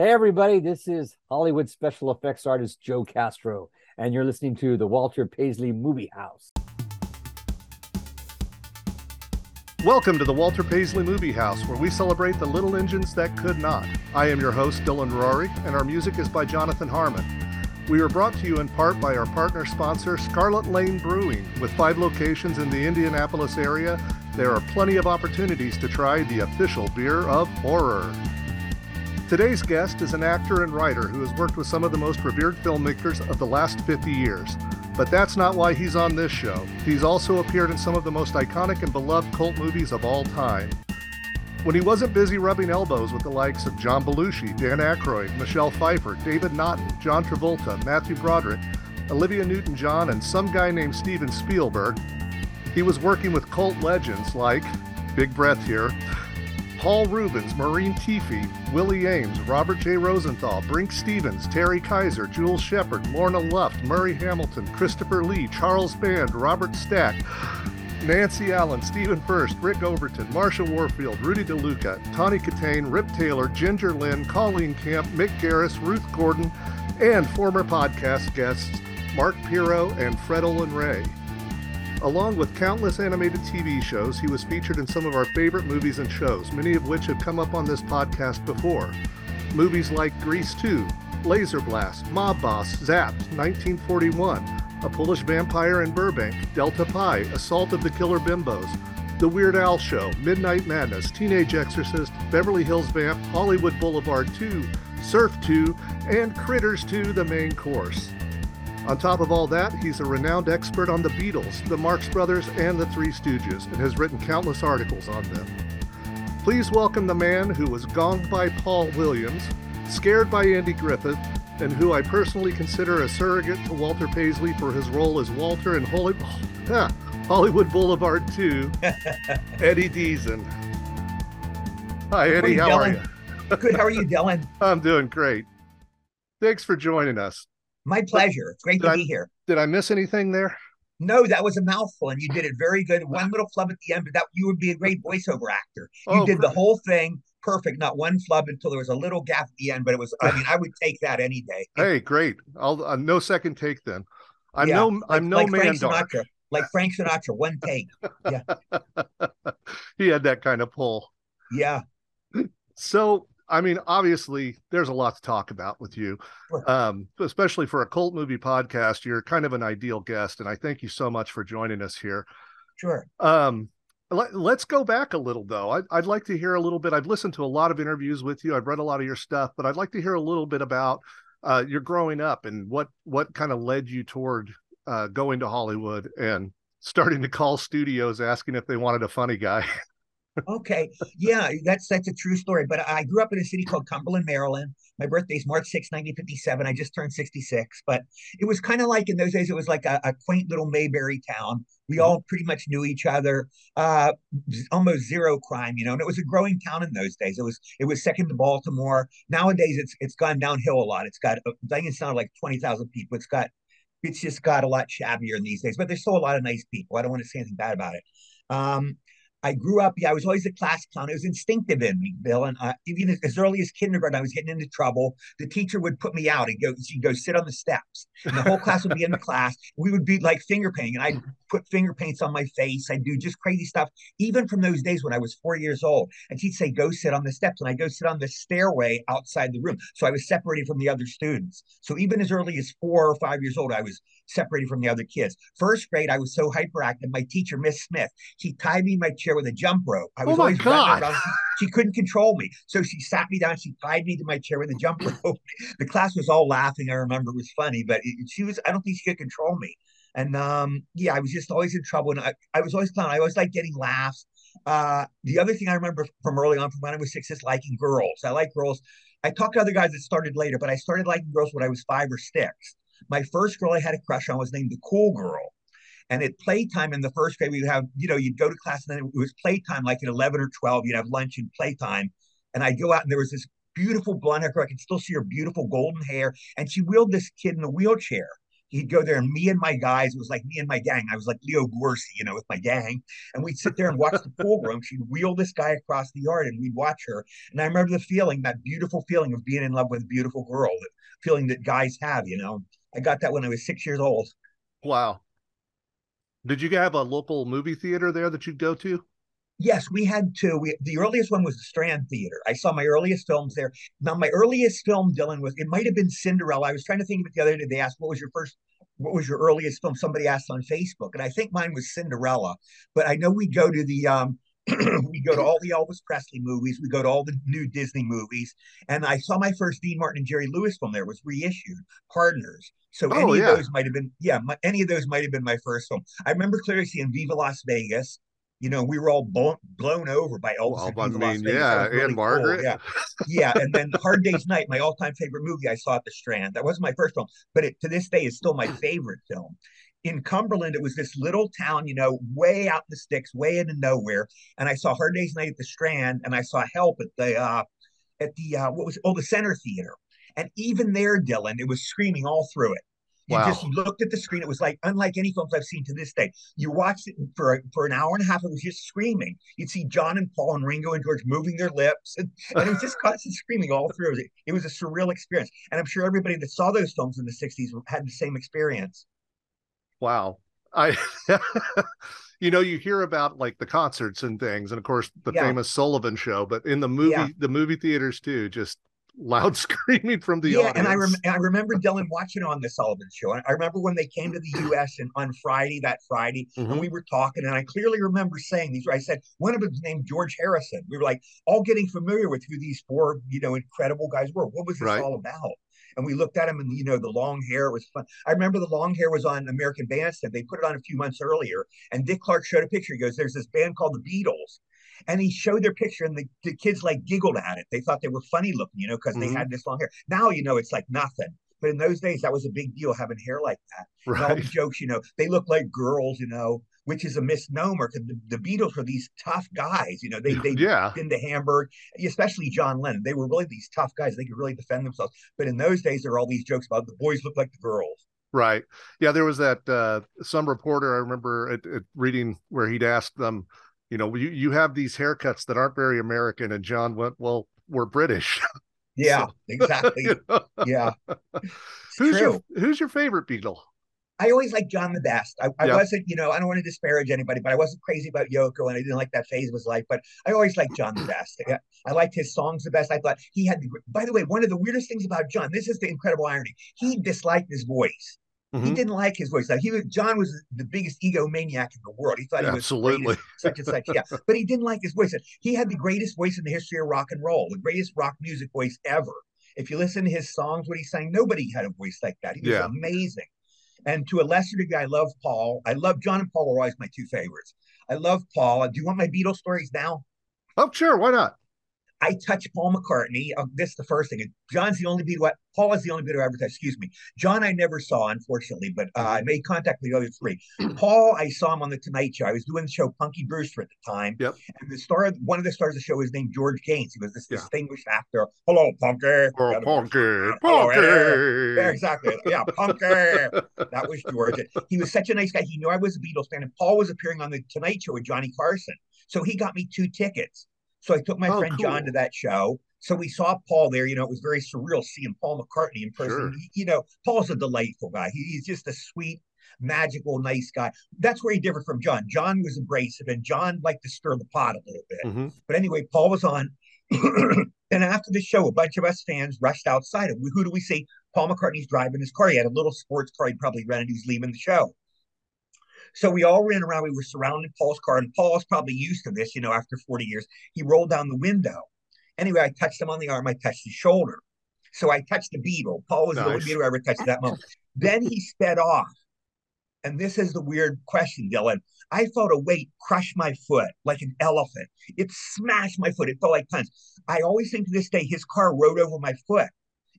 Hey, everybody, this is Hollywood special effects artist Joe Castro, and you're listening to the Walter Paisley Movie House. Welcome to the Walter Paisley Movie House, where we celebrate the little engines that could not. I am your host, Dylan Rory, and our music is by Jonathan Harmon. We are brought to you in part by our partner sponsor, Scarlet Lane Brewing. With five locations in the Indianapolis area, there are plenty of opportunities to try the official beer of horror. Today's guest is an actor and writer who has worked with some of the most revered filmmakers of the last 50 years. But that's not why he's on this show. He's also appeared in some of the most iconic and beloved cult movies of all time. When he wasn't busy rubbing elbows with the likes of John Belushi, Dan Aykroyd, Michelle Pfeiffer, David Naughton, John Travolta, Matthew Broderick, Olivia Newton John, and some guy named Steven Spielberg, he was working with cult legends like, big breath here, Paul Reubens, Maureen Teefy, Willie Aames, Robert J. Rosenthal, Brinke Stevens, Terry Kiser, Jules Shepard, Lorna Luft, Murray Hamilton, Christopher Lee, Charles Band, Robert Stack, Nancy Allen, Stephen Furst, Rick Overton, Marsha Warfield, Rudy DeLuca, Tawny Kitaen, Rip Taylor, Ginger Lynn, Colleen Camp, Mick Garris, Ruth Gordon, and former podcast guests Mark Pirro and Fred Olen Ray. Along with countless animated TV shows, he was featured in some of our favorite movies and shows, many of which have come up on this podcast before. Movies like Grease 2, Laser Blast, Mob Boss, Zapped, 1941, A Polish Vampire in Burbank, Delta Pi, Assault of the Killer Bimbos, The Weird Al Show, Midnight Madness, Teenage Exorcist, Beverly Hills Vamp, Hollywood Boulevard 2, Surf 2, and Critters 2 The Main Course. On top of all that, he's a renowned expert on the Beatles, the Marx Brothers, and the Three Stooges, and has written countless articles on them. Please welcome the man who was gonged by Paul Williams, scared by Andy Griffith, and who I personally consider a surrogate to Walter Paisley for his role as Walter in Holy, Hollywood Boulevard 2, Eddie Deezen. Hi, Eddie. How are you? Good. How are you, Dylan? I'm doing great. Thanks for joining us. My pleasure. It's great Did to I- be here. Did I miss anything there? No, that was a mouthful, and you did it very good. One little flub at the end, but that you would be a great voiceover actor. You Oh, did the whole thing perfect, not one flub until there was a little gap at the end. But it was, I mean, I would take that any day. Hey, great. I'll uh, no second take then. I'm Yeah, no like- I'm no like man Frank. Sinatra, like Frank Sinatra, one take. Yeah, he had that kind of pull. Yeah, So, I mean, obviously, there's a lot to talk about with you, um, especially for a cult movie podcast. You're kind of an ideal guest, and I thank you so much for joining us here. sure. Um, let, us go back a little though. I'd, I'd like to hear a little bit. I've listened to a lot of interviews with you. I've read a lot of your stuff, but I'd like to hear a little bit about uh, your growing up and what what kind of led you toward uh, going to Hollywood and starting to call studios asking if they wanted a funny guy. Okay. Yeah, that's that's a true story. But I grew up in a city called Cumberland, Maryland. My birthday's March 6, 1957. I just turned 66. But it was kind of like in those days, it was like a, a quaint little Mayberry town. We all pretty much knew each other. Uh, almost zero crime, you know, and it was a growing town in those days. It was it was second to Baltimore. Nowadays it's it's gone downhill a lot. It's got uh, I think it's now like 20,000 people. It's got it's just got a lot shabbier in these days, but there's still a lot of nice people. I don't want to say anything bad about it. Um, I grew up, yeah, I was always a class clown. It was instinctive in me, Bill. And uh, even as, as early as kindergarten, I was getting into trouble. The teacher would put me out and go, she'd go sit on the steps. And the whole class would be in the class. We would be like finger painting, and I'd put finger paints on my face. I'd do just crazy stuff, even from those days when I was four years old. And she'd say, go sit on the steps. And I'd go sit on the stairway outside the room. So I was separated from the other students. So even as early as four or five years old, I was separated from the other kids. First grade, I was so hyperactive. My teacher, Miss Smith, she tied me in my chair with a jump rope. I Oh my always running God. around. She, she couldn't control me. So she sat me down. She tied me to my chair with a jump rope. the class was all laughing. I remember it was funny, but it, she was, I don't think she could control me. And um, yeah, I was just always in trouble. And I, I was always clown. I always liked getting laughs. Uh, the other thing I remember from early on, from when I was six, is liking girls. I like girls. I talked to other guys that started later, but I started liking girls when I was five or six. My first girl I had a crush on was named the Cool Girl. And at playtime in the first grade, we'd have, you know, you'd go to class and then it was playtime, like at 11 or 12, you'd have lunch and playtime. And I'd go out and there was this beautiful blonde hair girl. I can still see her beautiful golden hair. And she wheeled this kid in a wheelchair. he'd go there and me and my guys, it was like me and my gang. I was like Leo Gorcey, you know, with my gang. And we'd sit there and watch the pool room. She'd wheel this guy across the yard and we'd watch her. And I remember the feeling, that beautiful feeling of being in love with a beautiful girl, that feeling that guys have, you know. I got that when I was six years old. Wow. Did you have a local movie theater there that you'd go to? Yes, we had two. We, the earliest one was the Strand Theater. I saw my earliest films there. Now, my earliest film, Dylan, was it might have been Cinderella. I was trying to think of it the other day. They asked, "What was your first? What was your earliest film?" Somebody asked on Facebook, and I think mine was Cinderella. But I know we go to the um, we go to all the Elvis Presley movies. We go to all the new Disney movies. And I saw my first Dean Martin and Jerry Lewis film there was reissued, Partners. So oh, any yeah. of those might have been, yeah, my, any of those might have been my first film. I remember clearly seeing Viva Las Vegas. You know, we were all blown, blown over by Elvis. Well, I mean, yeah, really Ann-Margret. Cool. Yeah, yeah, and then Hard Day's Night, my all-time favorite movie I saw at the Strand. That wasn't my first film, but it, to this day is still my favorite film in Cumberland, it was this little town, you know, way out in the sticks, way into nowhere. And I saw Hard Day's Night at the Strand, and I saw Help at the uh, at the uh, what was it? oh the Center Theater. And even there, Dylan, it was screaming all through it. You wow. just looked at the screen. It was like unlike any films I've seen to this day. You watched it for for an hour and a half. It was just screaming. You'd see John and Paul and Ringo and George moving their lips, and, and it was just constant screaming all through. It, it was a surreal experience. And I'm sure everybody that saw those films in the '60s had the same experience. Wow. I you know, you hear about like the concerts and things, and of course the yeah. famous Sullivan show, but in the movie, yeah. the movie theaters too, just loud screaming from the audience. yeah, audience. and I, rem- I remember Dylan watching on the Sullivan Show. I remember when they came to the U.S. and on Friday, that Friday, mm-hmm. and we were talking, and I clearly remember saying these. I said one of them was named George Harrison. We were like all getting familiar with who these four, you know, incredible guys were. What was this right. all about? And we looked at him and you know the long hair was fun. I remember the long hair was on American Bandstand. They put it on a few months earlier, and Dick Clark showed a picture. He goes, "There's this band called the Beatles." And he showed their picture, and the, the kids like giggled at it. They thought they were funny looking, you know, because mm-hmm. they had this long hair. Now, you know, it's like nothing. But in those days, that was a big deal having hair like that. Right. And all the jokes, you know, they look like girls, you know, which is a misnomer because the, the, Beatles were these tough guys. You know, they they yeah. been to Hamburg, especially John Lennon. They were really these tough guys. They could really defend themselves. But in those days, there were all these jokes about the boys look like the girls. Right. Yeah, there was that uh, some reporter I remember at, at reading where he'd asked them, you know, you, you have these haircuts that aren't very American, and John went, "Well, we're British." Yeah, so, exactly. You know? Yeah. who's true. your Who's your favorite Beatle? I always liked John the best. I, I yep. wasn't, you know, I don't want to disparage anybody, but I wasn't crazy about Yoko and I didn't like that phase of his life. But I always liked John the best. I, I liked his songs the best. I thought he had the, by the way, one of the weirdest things about John, this is the incredible irony. He disliked his voice. Mm-hmm. He didn't like his voice. Like he was John was the biggest egomaniac in the world. He thought he was absolutely such and such. Yeah, but he didn't like his voice. He had the greatest voice in the history of rock and roll, the greatest rock music voice ever. If you listen to his songs, what he sang, nobody had a voice like that. He was yeah. amazing. And to a lesser degree, I love Paul. I love John and Paul were always my two favorites. I love Paul. Do you want my Beatles stories now? Oh, sure. Why not? I touch Paul McCartney. Uh, this is the first thing. John's the only Beatle. Paul is the only Beatle I ever touched. Excuse me. John, I never saw, unfortunately, but uh, I made contact with the other three. Paul, I saw him on the Tonight Show. I was doing the show Punky Brewster at the time. Yep. And the star, one of the stars of the show was named George Gaynes. He was this yeah. distinguished actor. Hello, Punky. Oh, Punky. Punky. Yeah, exactly. Yeah, Punky. that was George. He was such a nice guy. He knew I was a Beatles fan, and Paul was appearing on the Tonight Show with Johnny Carson. So he got me two tickets. So I took my oh, friend cool. John to that show. So we saw Paul there. You know, it was very surreal seeing Paul McCartney in person. Sure. You know, Paul's a delightful guy. He, he's just a sweet, magical, nice guy. That's where he differed from John. John was abrasive, and John liked to stir the pot a little bit. Mm-hmm. But anyway, Paul was on. and after the show, a bunch of us fans rushed outside. And who do we see? Paul McCartney's driving his car. He had a little sports car he probably rented. He was leaving the show. So we all ran around. We were surrounding Paul's car, and Paul's probably used to this, you know, after 40 years. He rolled down the window. Anyway, I touched him on the arm. I touched his shoulder. So I touched the Beatle. Paul was nice. the only Beatle I ever touched at that moment. then he sped off. And this is the weird question, Dylan. I felt a weight crush my foot like an elephant. It smashed my foot. It felt like tons. I always think to this day, his car rode over my foot.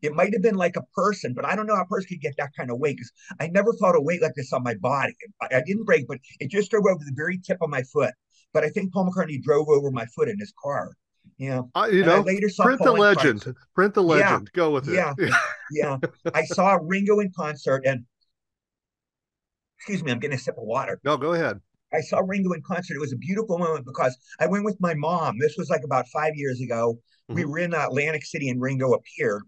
It might have been like a person, but I don't know how a person could get that kind of weight because I never felt a weight like this on my body. I, I didn't break, but it just drove over the very tip of my foot. But I think Paul McCartney drove over my foot in his car. Yeah, uh, you know, later saw print the legend. Print the legend. Yeah. Go with it. Yeah, yeah. I saw Ringo in concert, and excuse me, I'm getting a sip of water. No, go ahead. I saw Ringo in concert. It was a beautiful moment because I went with my mom. This was like about five years ago. Mm-hmm. We were in Atlantic City and Ringo appeared.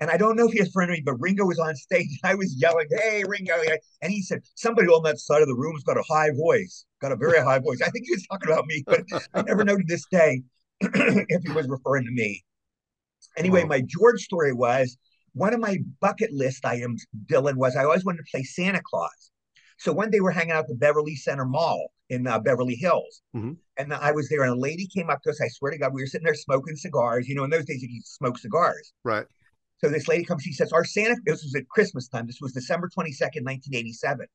And I don't know if he was friend of me, but Ringo was on stage. And I was yelling, "Hey, Ringo!" And he said, "Somebody on that side of the room's got a high voice, got a very high voice." I think he was talking about me, but I never know to this day if he was referring to me. Anyway, wow. my George story was one of my bucket list items, Dylan, was I always wanted to play Santa Claus. So one day we're hanging out at the Beverly Center Mall in uh, Beverly Hills. Mm-hmm. And I was there, and a lady came up to us. I swear to God, we were sitting there smoking cigars. You know, in those days, you could smoke cigars. Right. So this lady comes, she says, Our Santa, this was at Christmas time. This was December 22nd, 1987.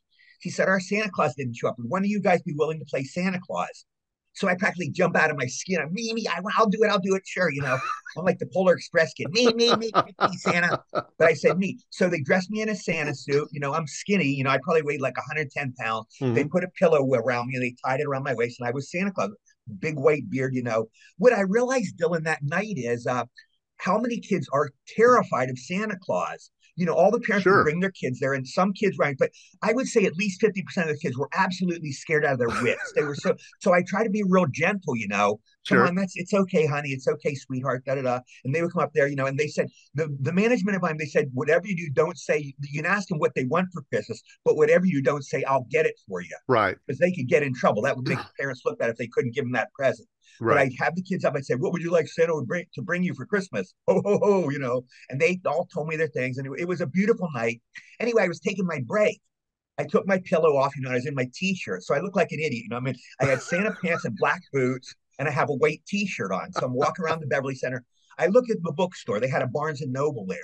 She said, Our Santa Claus didn't show up. Would one of you guys be willing to play Santa Claus? So I practically jump out of my skin. I'm me, me, I, will do it, I'll do it. Sure, you know, I'm like the Polar Express kid. Me, me, me, me, Santa. But I said me. So they dressed me in a Santa suit. You know, I'm skinny. You know, I probably weighed like 110 pounds. Mm-hmm. They put a pillow around me. and They tied it around my waist, and I was Santa Claus. Big white beard. You know, what I realized, Dylan, that night is uh, how many kids are terrified of Santa Claus you know, all the parents sure. would bring their kids there, and some kids right, but I would say at least 50% of the kids were absolutely scared out of their wits. they were so so I try to be real gentle, you know. Come sure. on, that's it's okay, honey, it's okay, sweetheart, da da da. And they would come up there, you know, and they said the, the management of mine, they said, whatever you do, don't say you can ask them what they want for Christmas, but whatever you don't say, I'll get it for you. Right. Because they could get in trouble. That would make parents look bad if they couldn't give them that present. Right. But I'd have the kids up. I'd say, "What would you like Santa would bring to bring you for Christmas?" Oh, ho, ho, you know. And they all told me their things, and it, it was a beautiful night. Anyway, I was taking my break. I took my pillow off, you know, I was in my t-shirt, so I looked like an idiot. You know, I mean, I had Santa pants and black boots, and I have a white t-shirt on. So I'm walking around the Beverly Center. I look at the bookstore. They had a Barnes and Noble there.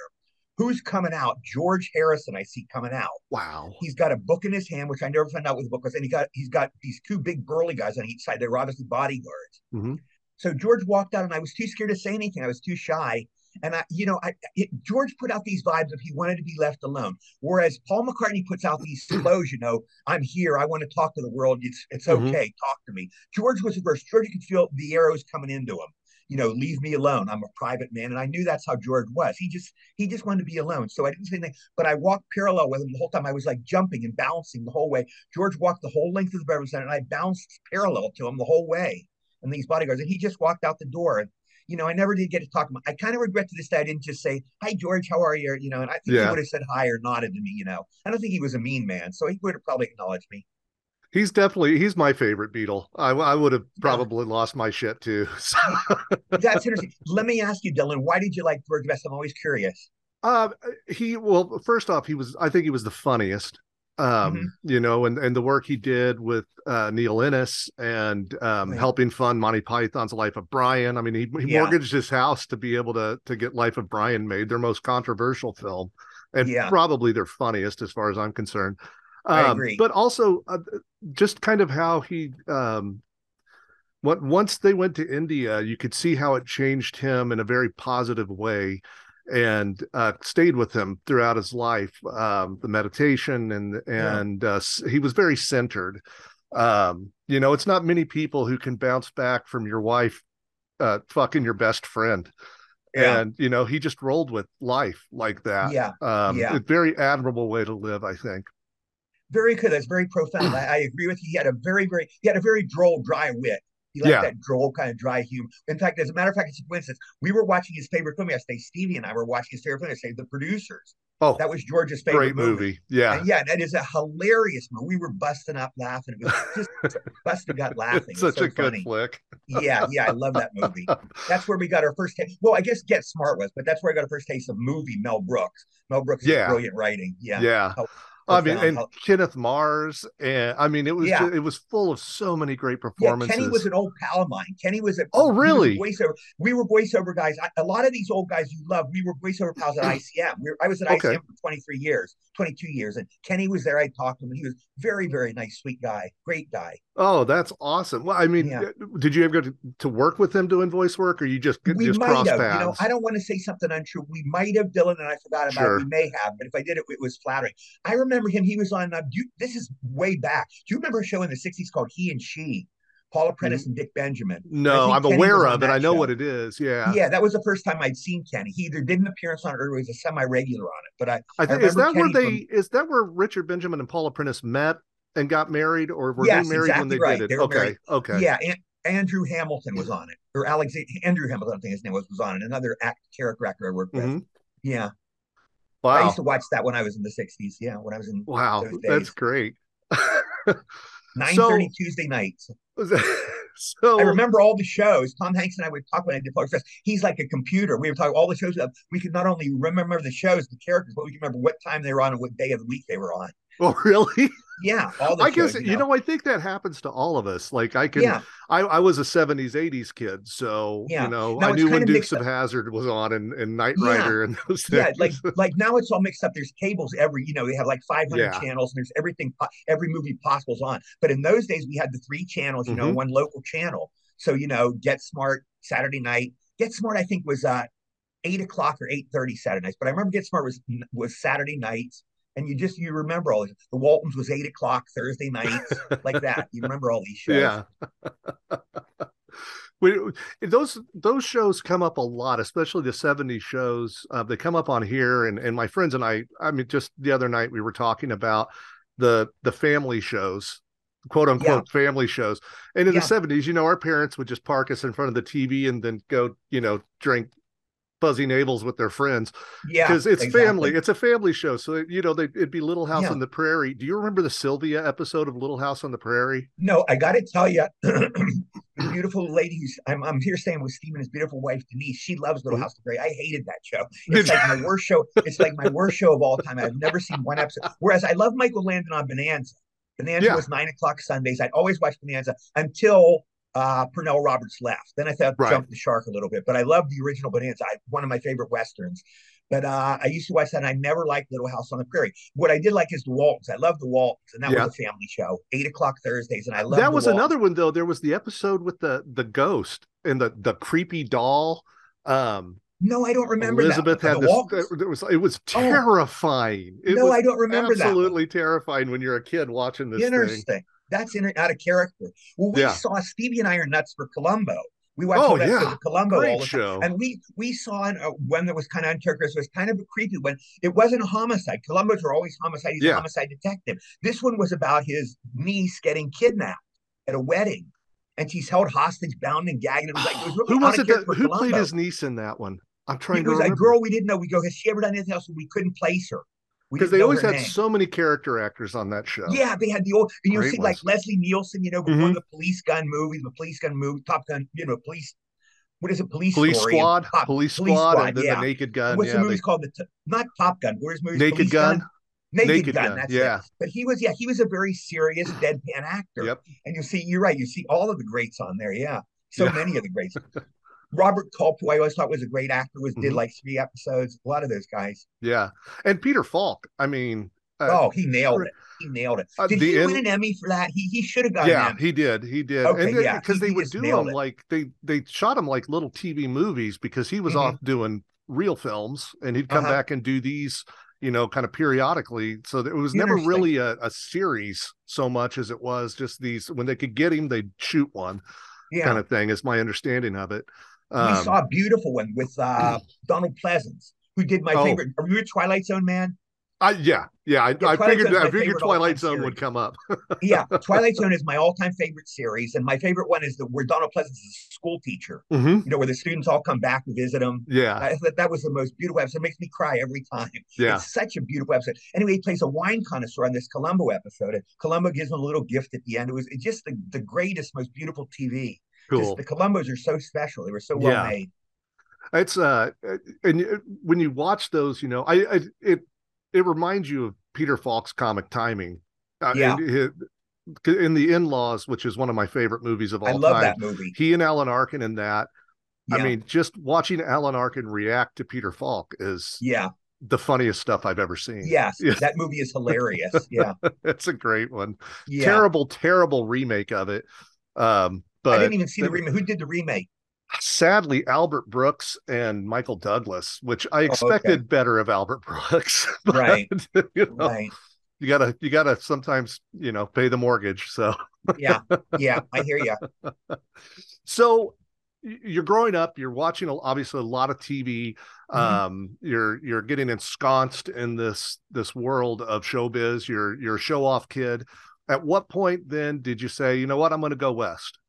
Who's coming out? George Harrison, I see coming out. Wow. He's got a book in his hand, which I never found out what the book was. And he got he's got these two big burly guys on each side. They were obviously bodyguards. Mm-hmm. So George walked out, and I was too scared to say anything. I was too shy. And I, you know, I it, George put out these vibes of he wanted to be left alone, whereas Paul McCartney puts out these flows. You know, I'm here. I want to talk to the world. It's it's mm-hmm. okay. Talk to me. George was the first. George could feel the arrows coming into him. You know, leave me alone. I'm a private man, and I knew that's how George was. He just he just wanted to be alone. So I didn't say anything, but I walked parallel with him the whole time. I was like jumping and bouncing the whole way. George walked the whole length of the Beverly Center, and I bounced parallel to him the whole way and these bodyguards. And he just walked out the door. And, you know, I never did get to talk to him. I kind of regret to this day I didn't just say, Hi, George, how are you? You know, and I think yeah. he would have said hi or nodded to me, you know. I don't think he was a mean man. So he would have probably acknowledged me. He's definitely he's my favorite Beatle. I, I would have probably yeah. lost my shit too. So. That's interesting. Let me ask you, Dylan, why did you like George best? I'm always curious. Uh, he well, first off, he was I think he was the funniest um mm-hmm. you know and and the work he did with uh neil innes and um right. helping fund monty python's life of brian i mean he, he yeah. mortgaged his house to be able to to get life of brian made their most controversial film and yeah. probably their funniest as far as i'm concerned um, but also uh, just kind of how he um what once they went to india you could see how it changed him in a very positive way and uh, stayed with him throughout his life. Um, the meditation and and yeah. uh, he was very centered. Um, you know, it's not many people who can bounce back from your wife uh, fucking your best friend. Yeah. And you know, he just rolled with life like that. Yeah, um, yeah. A very admirable way to live, I think. Very good. That's very profound. I, I agree with you. He had a very, very, he had a very droll, dry wit. He liked yeah. that droll kind of dry humor. In fact, as a matter of fact, it's a coincidence. We were watching his favorite film yesterday. Stevie and I were watching his favorite film yesterday, The Producers. Oh, that was George's favorite great movie. movie. Yeah, and yeah, that is a hilarious movie. We were busting up laughing. It was just busting gut laughing. It's such so a funny. good flick. yeah, yeah, I love that movie. That's where we got our first taste. Well, I guess Get Smart was, but that's where I got our first taste of movie Mel Brooks. Mel Brooks yeah. brilliant writing. Yeah, yeah. Oh, I mean, and Kenneth Mars, and I mean, it was yeah. just, it was full of so many great performances. Yeah, Kenny was an old pal of mine. Kenny was a oh really voiceover. We were voiceover guys. I, a lot of these old guys you love, we were voiceover pals at ICM. We were, I was at okay. ICM for 23 years, 22 years, and Kenny was there. I talked to him. He was very, very nice, sweet guy, great guy. Oh, that's awesome. Well, I mean, yeah. did you ever go to, to work with him doing voice work, or you just we just might have, paths? You know, I don't want to say something untrue. We might have Dylan and I forgot about sure. it. We may have, but if I did it, it was flattering. I remember him. He was on. Uh, you, this is way back. Do you remember a show in the '60s called He and She? Paula Prentiss and Dick Benjamin. No, I'm Kenny aware of it. I know show. what it is. Yeah. Yeah, that was the first time I'd seen Kenny. He either did an appearance on it or he was a semi-regular on it. But I, I think I is that Kenny where they from, is that where Richard Benjamin and Paula Prentiss met and got married, or were Yes, they married when they right. did it? were Okay, married. okay. Yeah, An- Andrew Hamilton was on it, or Alexander Andrew Hamilton, I think his name was, was on it. Another act character actor I worked with. Mhm. Yeah, I used to watch that when I was in the '60s. Yeah, when I was in wow, that's great. 9:30 Tuesday nights. so I remember all the shows. Tom Hanks and I would talk when I did Polar Express. He's like a computer. We were talking all the shows. That we could not only remember the shows, the characters, but we could remember what time they were on and what day of the week they were on. Oh, really? Yeah, I guess you know. I think that happens to all of us. Like I can, Yeah, I, I was a '70s, '80s kid, so Yeah. you know, Now I knew when Dukes of Hazzard was on and, and Knight Yeah. Rider and those things. yeah, like like now it's all mixed up. There's cables every, you know, they have like 500 Yeah. channels, and there's everything, every movie possible's on. But in those days, we had the three channels, you know, Mhm. one local channel. So you know, Get Smart Saturday night. Get Smart, I think, was uh eight o'clock or eight thirty Saturday nights. But I remember Get Smart was was Saturday nights, and you just you remember all this. The Waltons was eight o'clock Thursday nights, like that. You remember all these shows? yeah. we, those those shows come up a lot, especially the '70s shows. Uh, they come up on here, and and my friends and I. I mean, just the other night we were talking about the the family shows quote unquote family shows and in Yeah. the 70s you know our parents would just park us in front of the tv and then go you know drink fuzzy navels with their friends yeah, because it's exactly. family it's a family show so you know they, it'd be little house Yeah. on the prairie do you remember the sylvia episode of little house on the prairie No, I got to tell you, the beautiful ladies. I'm, I'm here staying with Stephen, his beautiful wife Denise. She loves Little mm-hmm. House on the Prairie. I hated that show. It's like my worst show. It's like my worst show of all time. I've never seen one episode. Whereas I love Michael Landon on Bonanza. Bonanza Yeah. was nine o'clock Sundays. I'd always watch Bonanza until uh, Pernell Roberts left. Then I thought Right. jumped the shark a little bit. But I love the original Bonanza. I, one of my favorite westerns. But uh, I used to watch that, and I never liked Little House on the Prairie. What I did like is the Waltons. I love the Waltons, and that Yeah. was a family show, eight o'clock Thursdays, and I love that was another one though there was the episode with the the ghost and the the creepy doll um No, I don't remember elizabeth that. had The this Waltons? it was it was terrifying it no, was I don't remember that. absolutely terrifying when you're a kid watching this thing Interesting. That's in out of character. Well, we Yeah. saw Stevie and I are nuts for Columbo. We watched Oh, all that yeah. Columbo all great the time. show And we we saw an, uh, one that was kind of uncharacteristic. It was kind of a creepy when it wasn't a homicide. Columbos are always homicide. He's Yeah. a homicide detective. This one was about his niece getting kidnapped at a wedding, and she's held hostage, bound and gagged. And it was like it was really who was it that, who played his niece in that one i'm trying to. It to was a girl we didn't know. We go, has she ever done anything else? And We couldn't place her. Because they always had name. so many character actors on that show Yeah, they had the old, and you'll Great see like. Leslie Nielsen, you know, before Mhm. the police gun movies, the police gun movie, Top Gun, you know, police. What is it? Police police squad police Police squad, Squad, and then yeah. the naked gun What's yeah the movie they- called? The t- not Top Gun. Where's movie? naked Police gun Naked, Naked Gun. Gun, That's yeah. it. But he was, yeah, he was a very serious deadpan actor. Yep. And you see, you're right. You see all of the greats on there. Yeah, so Yeah. many of the greats. Robert Culp, who I always thought was a great actor, was did Mhm. like three episodes. A lot of those guys. yeah and peter falk i mean uh, oh, he nailed it. He nailed it. Uh, Did the he in- win an Emmy for that? He he should have gotten yeah he did he did Okay, and yeah, because they would do them it. like they they shot him like little tv movies because he was Mhm. off doing real films and he'd come Uh-huh. back and do these you know kind of periodically so it was never really a, a series so much as it was just these when they could get him they'd shoot one Yeah. kind of thing is my understanding of it we um, saw a beautiful one with uh, Donald Pleasence, who did my Oh. favorite. Are you a Twilight Zone man? I, yeah yeah i, I figured i figured twilight zone would come up Yeah, Twilight Zone is my all-time favorite series, and my favorite one is the where Donald Pleasence is a school teacher. Mhm. You know, where the students all come back to visit him. yeah I thought that was the most beautiful episode. It makes me cry every time. yeah It's such a beautiful episode. Anyway, he plays a wine connoisseur on this Columbo episode, and Columbo gives him a little gift at the end. It was just the, the greatest, most beautiful TV. Cool the Columbos are so special. They were so well Yeah. made. It's uh, and when you watch those, you know, I, I it it reminds you of Peter Falk's comic timing. Uh, Yeah. in the In-Laws, which is one of my favorite movies of all I love time. that movie. He and Alan Arkin in that. I mean, just watching Alan Arkin react to Peter Falk is Yeah. the funniest stuff I've ever seen. Yes. Yeah. That movie is hilarious. Yeah. it's a great one. Yeah. Terrible, terrible remake of it. Um, I didn't even see the that- remake. Who did the remake? sadly Albert Brooks and Michael Douglas, which I okay. expected better of Albert Brooks. but, Right. you, know, Right. you gotta you gotta sometimes, you know, pay the mortgage. So Yeah. Yeah. I hear you. so you're growing up, you're watching obviously a lot of TV. Mhm. Um, you're you're getting ensconced in this this world of showbiz. You're you're a show off kid. At what point then did you say, you know what, I'm going to go west?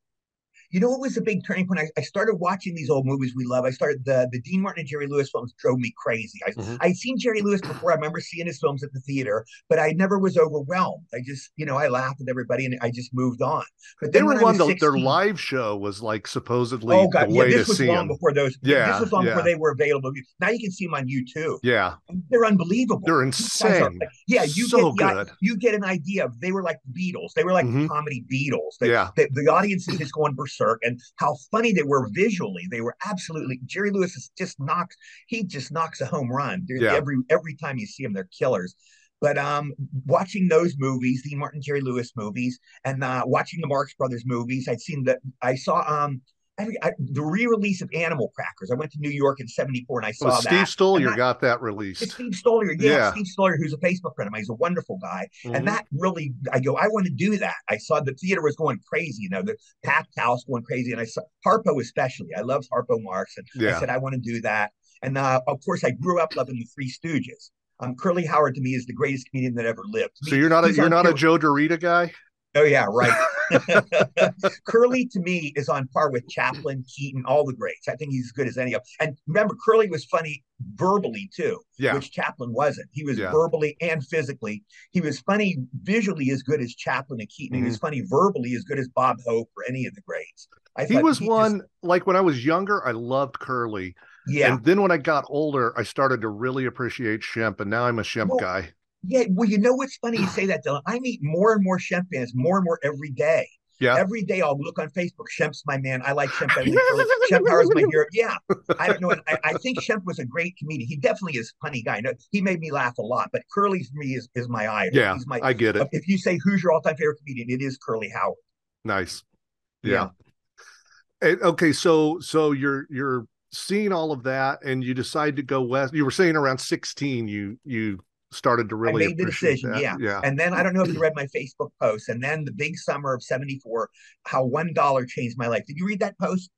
You know what was a big turning point? I, I, started watching these old movies we love. I started the the Dean Martin and Jerry Lewis films drove me crazy. I, mm-hmm. I'd seen Jerry Lewis before. I remember seeing his films at the theater, but I never was overwhelmed. I just, you know, I laughed at everybody and I just moved on. But then they were one 16, their live show was like supposedly oh god, yeah, this was long before those. Yeah, this was long yeah. before they were available. Now you can see them on YouTube. Yeah, they're unbelievable. They're insane. Like, yeah, you so get good. you get an idea of they were like Beatles. They were like mm-hmm. comedy Beatles. They, yeah, they, the audience is just going berserk and how funny they were visually. They were absolutely Jerry Lewis is just knocks he just knocks a home run. Yeah. Every every time you see him, they're killers. But um, watching those movies, the Martin Jerry Lewis movies, and uh, watching the Marx Brothers movies, I'd seen that. I saw um, I, I, the re-release of Animal Crackers. I went to New York in '74 and I saw well, that. Steve Stoliar got that released. It's Steve Stoliar, yeah, yeah, Steve Stoliar, who's a Facebook friend of mine. He's a wonderful guy, mm-hmm. and that really, I go, I want to do that. I saw the theater was going crazy, you know, the packed house going crazy, and I saw Harpo especially. I love Harpo Marx, and yeah. I said I want to do that. And uh, of course, I grew up loving the Three Stooges. Um, Curly Howard to me is the greatest comedian that ever lived. so you're not a you're not a Joe DeRita guy. Oh yeah, right. Curly to me is on par with Chaplin, Keaton, all the greats. I think he's as good as any of. Them. And remember, Curly was funny verbally too, yeah. which Chaplin wasn't. He was yeah. verbally and physically. He was funny visually as good as Chaplin and Keaton. Mm-hmm. He was mm-hmm. funny verbally as good as Bob Hope or any of the greats. I he was he one just, like when I was younger, I loved Curly. Yeah. And then when I got older, I started to really appreciate Shemp, and now I'm a Shemp well, guy. Yeah, well, you know what's funny? You say that, Dylan. I meet more and more Shemp fans, more and more every day. Yeah. Every day I'll look on Facebook. Shemp's my man. I like Shemp. Shemp Howard's my hero. Yeah. I don't know. I, I, think Shemp was a great comedian. He definitely is a funny guy. No, he made me laugh a lot. But Curly for me is, is my idol. Yeah. He's my, I get it. If you say who's your all-time favorite comedian, it is Curly Howard. Nice. Yeah. yeah. And, okay, so so you're you're seeing all of that, and you decide to go west. You were saying around 16, you you started to really I made the decision. That. Yeah. Yeah. And then I don't know if you read my Facebook post. And then the big summer of 74, how one dollar changed my life. Did you read that post?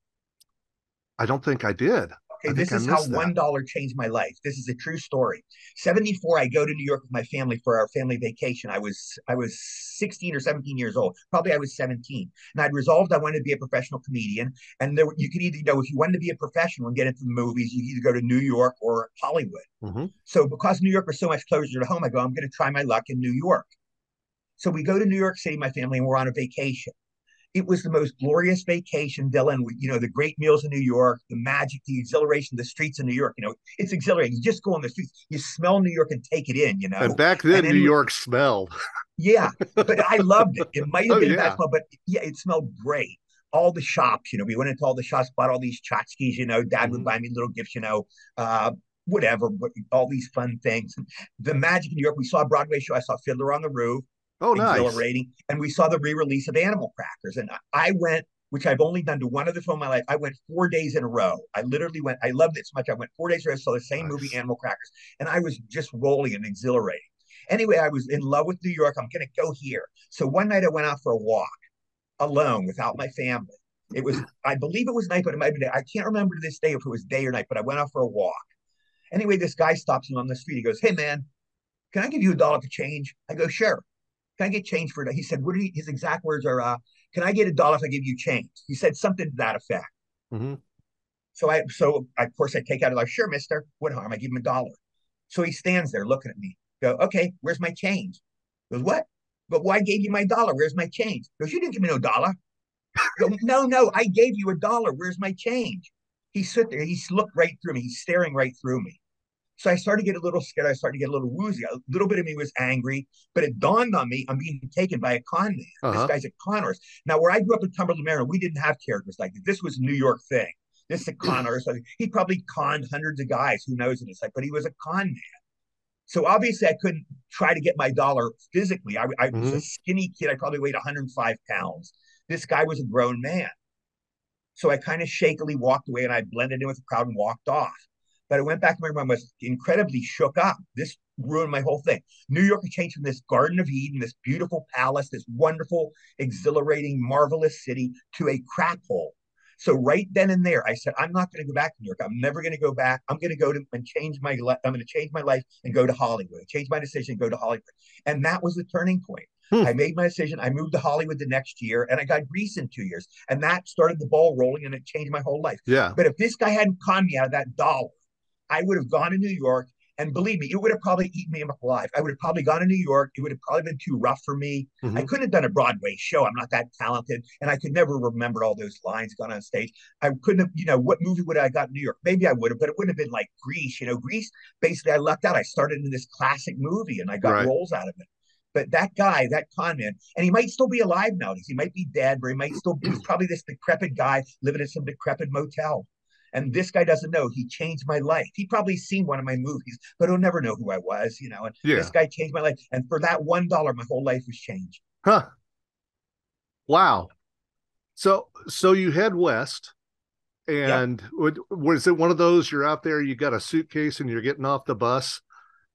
I don't think I did. This is how one dollar changed my life. This is a true story. 74, I go to New York with my family for our family vacation. I was I was 16 or 17 years old. Probably I was 17. And I'd resolved I wanted to be a professional comedian. And there you could either, you know, if you wanted to be a professional and get into the movies, you either go to New York or Hollywood. Mm-hmm. So because New York was so much closer to home, I go, I'm going to try my luck in New York. So we go to New York City, my family, and we're on a vacation it was the most glorious vacation, Dylan. You know, the great meals in New York, the magic, the exhilaration, the streets of New York. You know, it's exhilarating. You just go on the streets, you smell New York and take it in. You know, and back then, and New York smelled. Yeah, but I loved it. It might have oh, been yeah. a bad smell, but yeah, it smelled great. All the shops, you know, we went into all the shops, bought all these tchotchkes. You know, Dad mm-hmm. would buy me little gifts. You know, uh, whatever, all these fun things. The magic in New York. We saw a Broadway show. I saw Fiddler on the Roof. Oh, nice. Exhilarating. And we saw the re-release of Animal Crackers, and I went, which I've only done to one other film in my life. I went four days in a row. I literally went. I loved it so much. I went four days in a row. Saw the same nice. movie, Animal Crackers, and I was just rolling and exhilarating. Anyway, I was in love with New York. I'm going to go here. So one night I went out for a walk alone without my family. It was, I believe it was night, but it might be day. I can't remember to this day if it was day or night, but I went out for a walk. Anyway, this guy stops me on the street. He goes, Hey, man, can I give you a dollar to change? I go, Sure. Can I get change for it? He said, what are you, his exact words are, uh, can I get a dollar if I give you change? He said something to that effect. Mm-hmm. So I, so I, of course I take out a dollar. Sure, mister. What harm? I give him a dollar. So he stands there looking at me. Go, okay, where's my change? Goes, what? But why gave you my dollar? Where's my change? Goes, you didn't give me no dollar. Go, no, no, I gave you a dollar. Where's my change? He stood there. He's looked right through me. He's staring right through me. So I started to get a little scared. I started to get a little woozy. A little bit of me was angry, but it dawned on me I'm being taken by a con man. Uh-huh. This guy's a con artist. Now, where I grew up in Cumberland, Maryland, we didn't have characters like this. This was a New York thing. This is a con artist. He probably conned hundreds of guys. Who knows? In this, like, but he was a con man. So obviously, I couldn't try to get my dollar physically. I, I mm-hmm. was a mm-hmm. skinny kid. I probably weighed 105 pounds. This guy was a grown man. So I kind of shakily walked away and I blended in with the crowd and walked off. But I went back to my room. I was incredibly shook up. This ruined my whole thing. New York had changed from this Garden of Eden, this beautiful palace, this wonderful, exhilarating, marvelous city, to a crap hole. So right then and there, I said, I'm not going to go back to New York. I'm never going to go back. I'm going to go to and change my life. I'm going to change my life and go to Hollywood. Change my decision, go to Hollywood. And that was the turning point. Hmm. I made my decision. I moved to Hollywood the next year and I got Grease in two years. And that started the ball rolling and it changed my whole life. Yeah. But if this guy hadn't conned me out of that dollar, I would have gone to New York. And believe me, it would have probably eaten me up alive. I would have probably gone to New York. It would have probably been too rough for me. Mhm. I couldn't have done a Broadway show. I'm not that talented. And I could never remember all those lines gone on stage. I couldn't have, you know, what movie would I got in New York? Maybe I would have, but it wouldn't have been like Grease. You know, Grease, basically, I lucked out. I started in this classic movie and I got Right. roles out of it. But that guy, that con man, and he might still be alive nowadays. He might be dead, but he might still be probably this decrepit guy living in some decrepit motel. And this guy doesn't know he changed my life. He probably seen one of my movies, but he'll never know who I was, you know. And Yeah. this guy changed my life. And for that one dollar, my whole life was changed. Huh. Wow. So so you head west and would was it one of those you're out there, you got a suitcase and you're getting off the bus?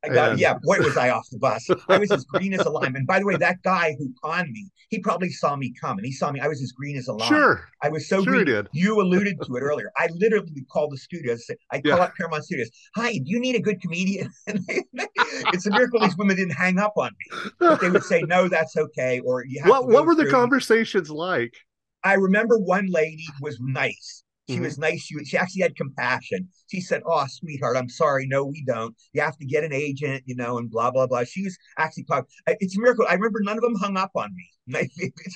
I got And- yeah, boy was I off the bus. I was as green as a lime. And by the way, that guy who conned me, he probably saw me coming. He saw me. I was as green as a lime. Sure. I was so Sure he green. did. You alluded to it earlier. I literally would call the studios. I call Yeah. up Paramount Studios. Hi, do you need a good comedian? It's a miracle these women didn't hang up on me. But they would say, no, that's okay. Or you have What what were the conversations like? I remember one lady was nice. She Mhm. was nice. She, she actually had compassion. She said, "Oh, sweetheart, I'm sorry. No, we don't. You have to get an agent, you know, and blah blah blah." She was actually talking. It's a miracle. I remember none of them hung up on me.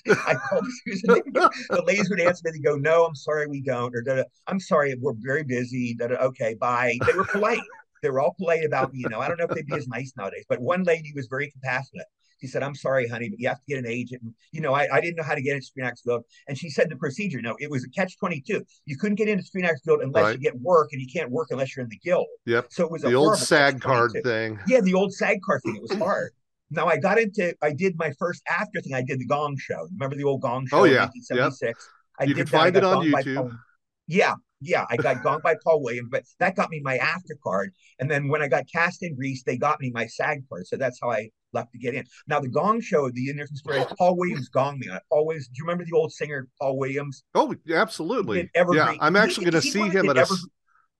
I called. the ladies would answer me. They go, "No, I'm sorry, we don't." Or, "Da-da, "I'm sorry, we're very busy." Da-da, okay, bye. They were polite. They were all polite about me. You know, I don't know if they'd be as nice nowadays, but one lady was very compassionate. She said, I'm sorry, honey, but you have to get an agent. And, you know, I, I didn't know how to get into Screen Actors Guild. And she said the procedure, no, it was a catch 22. You couldn't get into Screen Actors Guild unless Right. you get work, and you can't work unless you're in the guild. Yep. So it was a The old SAG card thing. Yeah, the old SAG card thing. It was hard. Now I got into, I did my first AFTRA thing. I did the Gong Show. Remember the old Gong Show? Oh, in yeah. 1976. I You did can that. Find it on YouTube. Yeah, yeah. I got gonged by Paul Williams, but that got me my AFTRA card. And then when I got cast in Grease, they got me my SAG card. So that's how I left to get in. Now the Gong Show, the interesting story, is Paul Williams gonged me. Paul Williams. Do you remember the old singer Paul Williams? Oh, absolutely. Yeah, I'm actually going to see him at a. Ever- s-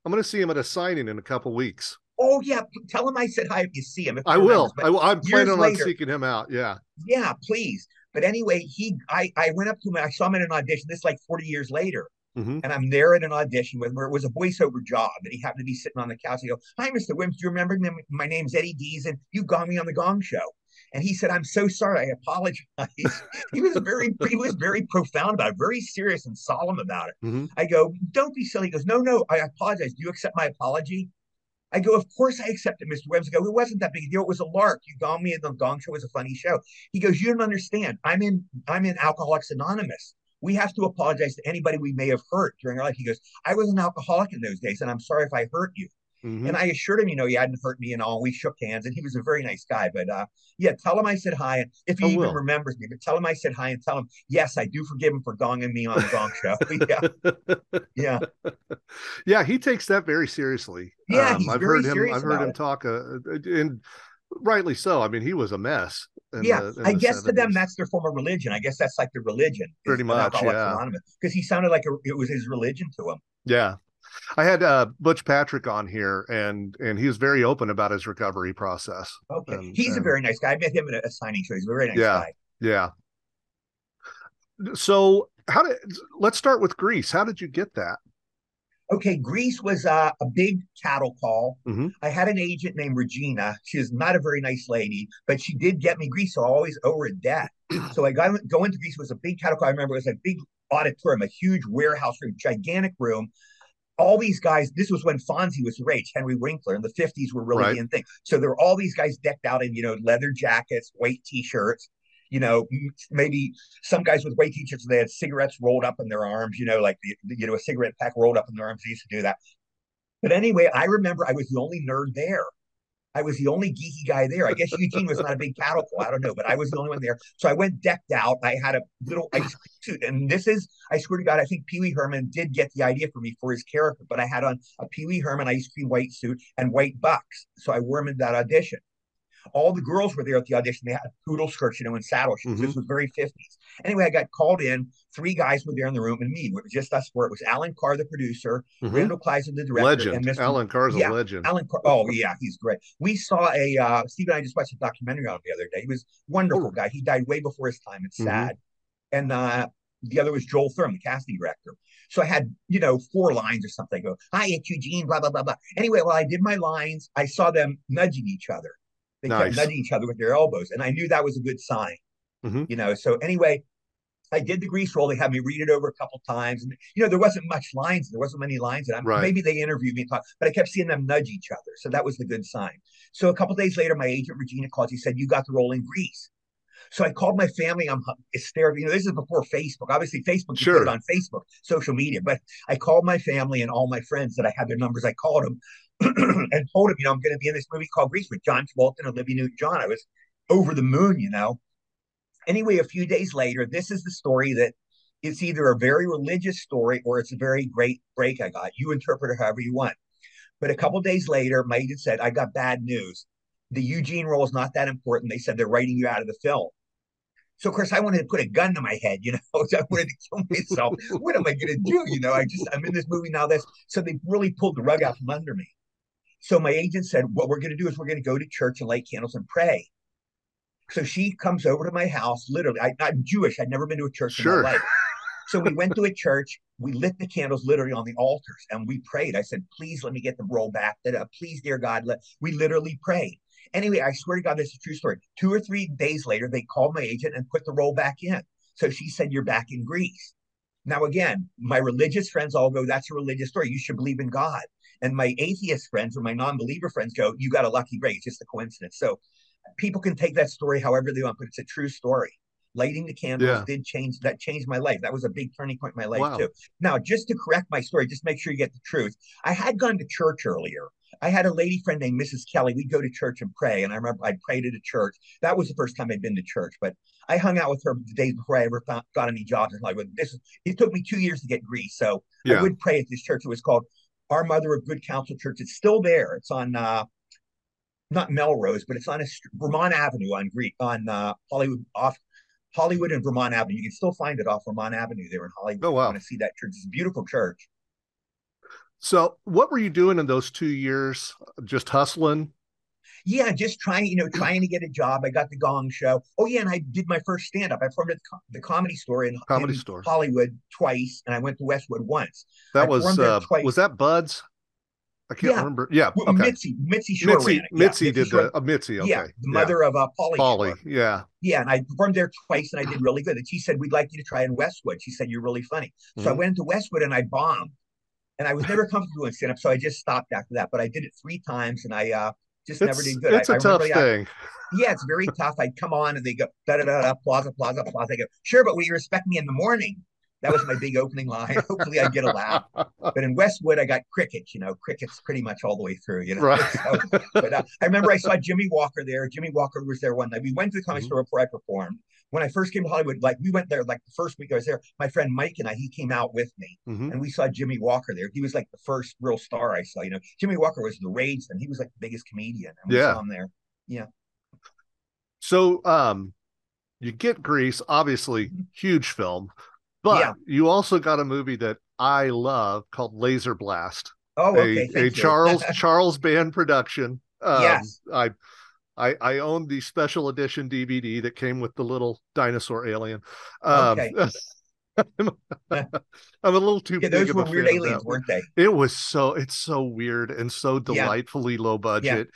I'm going to see him at a signing in a couple weeks. Oh yeah, tell him I said hi if you see him. I will. I will. I'm planning on seeking him out. Yeah. yeah, please. But anyway, he, I, I went up to him. I saw him in an audition. This is like 40 years later. Mhm. And I'm there at an audition with him where it was a voiceover job. And he happened to be sitting on the couch. He go, Hi, Mr. Wims. Do you remember me? My name's Eddie Dees, and you got me on the Gong Show. And he said, I'm so sorry. I apologize. he was very, he was very profound about it, very serious and solemn about it. Mhm. I go, Don't be silly. He goes, No, no, I apologize. Do you accept my apology? I go, Of course I accept it, Mr. Webbs. I go, It wasn't that big a deal. It was a lark. You got me, and the Gong Show It was a funny show. He goes, You don't understand. I'm in, I'm in Alcoholics Anonymous. We have to apologize to anybody we may have hurt during our life. He goes, I was an alcoholic in those days, and I'm sorry if I hurt you. Mhm. And I assured him, you know, he hadn't hurt me and all. We shook hands, and he was a very nice guy. But uh, yeah, tell him I said hi, and if he I even will. remembers me, but tell him I said hi, and tell him yes, I do forgive him for gonging me on the Gong Show. yeah, yeah, yeah, he takes that very seriously. Yeah, Um, I've heard him. I've heard him it. talk, uh, and rightly so. I mean, he was a mess. yeah. the- I guess to them that's their form of religion. I guess that's like the religion. Pretty much, yeah. Because he sounded like a, it was his religion to him. Yeah. I had uh, Butch Patrick on here, and and he was very open about his recovery process. Okay, And- he's a very nice guy. I met him at a, a signing show. He's a very nice Yeah. guy. Yeah. So how did let's start with Grease. How did you get that? Okay, Grease was uh, a big cattle call. Mhm. I had an agent named Regina. She was not a very nice lady, but she did get me Grease, so I always owe her a debt. so I got go into Grease. Was a big cattle call. I remember it was a big auditorium, a huge warehouse room, gigantic room. All these guys. This was when Fonzie was rage. Henry Winkler in the fifties were really Right. the in thing. So there were all these guys decked out in you know leather jackets, white t-shirts. You know, maybe some guys with weight t-shirts. They had cigarettes rolled up in their arms. You know, like the- you know a cigarette pack rolled up in their arms. They used to do that. But anyway, I remember I was the only nerd there. I was the only geeky guy there. I guess Eugene was not a big cattle call. I don't know, but I was the only one there. So I went decked out. I had a little ice cream suit. And this is, I swear to God, I think Pee Wee Herman did get the idea for me for his character, but I had on a Pee Wee Herman ice cream white suit and white bucks. So I wore him in that audition. All the girls were there at the audition. They had poodle skirts, you know, and saddle shoes. Mhm. This was very 50s. Anyway, I got called in. Three guys were there in the room and me. It was just us four. It was Allan Carr, the producer, Mhm. Randall Kleiser, the director, and Legend. Mr. Allan Carr's Yeah, a legend. Allan Carr. Oh, yeah, he's great. We saw a, uh, Steve and I just watched a documentary on him the other day. He was a wonderful Oh. guy. He died way before his time. It's Mhm. sad. And uh, the other was Joel Thurman, the casting director. So I had, you know, four lines or something. I go, hi, it's Eugene, blah, blah, blah, blah. Anyway, while I did my lines, I saw them nudging each other. They Nice. kept nudging each other with their elbows. And I knew that was a good sign. Mhm. You know, so anyway, I did the grease role. They had me read it over a couple times. And, you know, there wasn't much lines. There wasn't many lines. And Right. maybe they interviewed me and talked, but I kept seeing them nudge each other. So that was the good sign. So a couple days later, my agent, Regina, called. She said, You got the role in Grease. So I called my family. I'm hysterical. You know, this is before Facebook. Obviously, Facebook, you Sure. put it on Facebook, social media. But I called my family and all my friends that I had their numbers. I called them and told them, you know, I'm going to be in this movie called Grease with John Travolta and Olivia Newton-John. I was over the moon, you know. Anyway, a few days later, this is the story that it's either a very religious story or it's a very great break I got. You interpret it however you want. But a couple days later, my agent said, I got bad news. The Eugene role is not that important. They said they're writing you out of the film. So of course I wanted to put a gun to my head, you know. So I wanted to kill myself. what am I gonna do? You know, I just I'm in this movie now. That's so they really pulled the rug out from under me. So my agent said, What we're gonna do is we're gonna go to church and light candles and pray. So she comes over to my house, literally. I, I'm Jewish, I'd never been to a church Sure. in my life. So we went to a church, we lit the candles literally on the altars and we prayed. I said, please let me get the role back. That please, dear God, let we literally prayed. Anyway, I swear to God, this is a true story. Two or three days later, they called my agent and put the role back in. So she said, You're back in Grease. Now, again, my religious friends all go, That's a religious story. You should believe in God. And my atheist friends or my non believer friends go, You got a lucky break. It's just a coincidence. So people can take that story however they want, but it's a true story. Lighting the candles Yeah. did change that changed my life. That was a big turning point in my life Wow. too. Now, just to correct my story, just make sure you get the truth. I had gone to church earlier. I had a lady friend named Mrs. Kelly. We'd go to church and pray. And I remember I prayed at a church. That was the first time I'd been to church, but I hung out with her the days before I ever found, got any jobs. And like, this is, it took me two years to get grease. So I would pray at this church. It was called Our Mother of Good Counsel Church. It's still there. It's on, uh, not Melrose, but it's on a Vermont Avenue on Greek on uh, Hollywood off Hollywood and Vermont Avenue. You can still find it off Vermont Avenue there in Hollywood. Oh, wow. want to see that church? It's a beautiful church. So, what were you doing in those two years? Just hustling? Yeah, just trying, you know, trying to get a job. I got the Gong Show. Oh yeah, and I did my first stand up. I performed at the, Comedy Store in, Comedy in Store. Hollywood twice, and I went to Westwood once. That I was uh, was that Buds? I can't Yeah. remember. Yeah. Okay. Mitzi, Mitzi Shore Mitzi, ran it. Yeah, Mitzi did Shore- the uh, Mitzi. Okay. Yeah, the mother of uh, Pauly. Pauly. Shore. Yeah. Yeah, and I performed there twice, and I did really good. And she said, "We'd like you to try in Westwood." She said, "You're really funny." So I Mhm. went to Westwood, and I bombed. And I was never comfortable doing stand up, so I just stopped after that. But I did it three times, and I uh, just never did good. it's I, a I tough thing. yeah, it's very tough. I'd come on and they go da da da da plaza plaza plaza. I go sure, but will you respect me in the morning? That was my big opening line. Hopefully, I get a laugh. But in Westwood, I got crickets. You know, crickets pretty much all the way through. You know, Right. So, but uh, I remember I saw Jimmie Walker there. Jimmie Walker was there one night. We went to the comedy Mhm. store before I performed. When I first came to Hollywood, like we went there like the first week I was there. My friend Mike and I, he came out with me, Mhm. and we saw Jimmie Walker there. He was like the first real star I saw. You know, Jimmie Walker was the rage, and he was like the biggest comedian. And we Yeah. saw him there. Yeah. So, um, you get Grease, obviously huge film, but Yeah. you also got a movie that I love called Laser Blast, Oh, a, okay. a you. Charles Charles Band production. Um, Yes. I, I I own the special edition DVD that came with the little dinosaur alien. Um, Okay. I'm, I'm a little too Yeah, big those of were a weird aliens, weren't they? It was so it's so weird and so Yeah. delightfully low budget.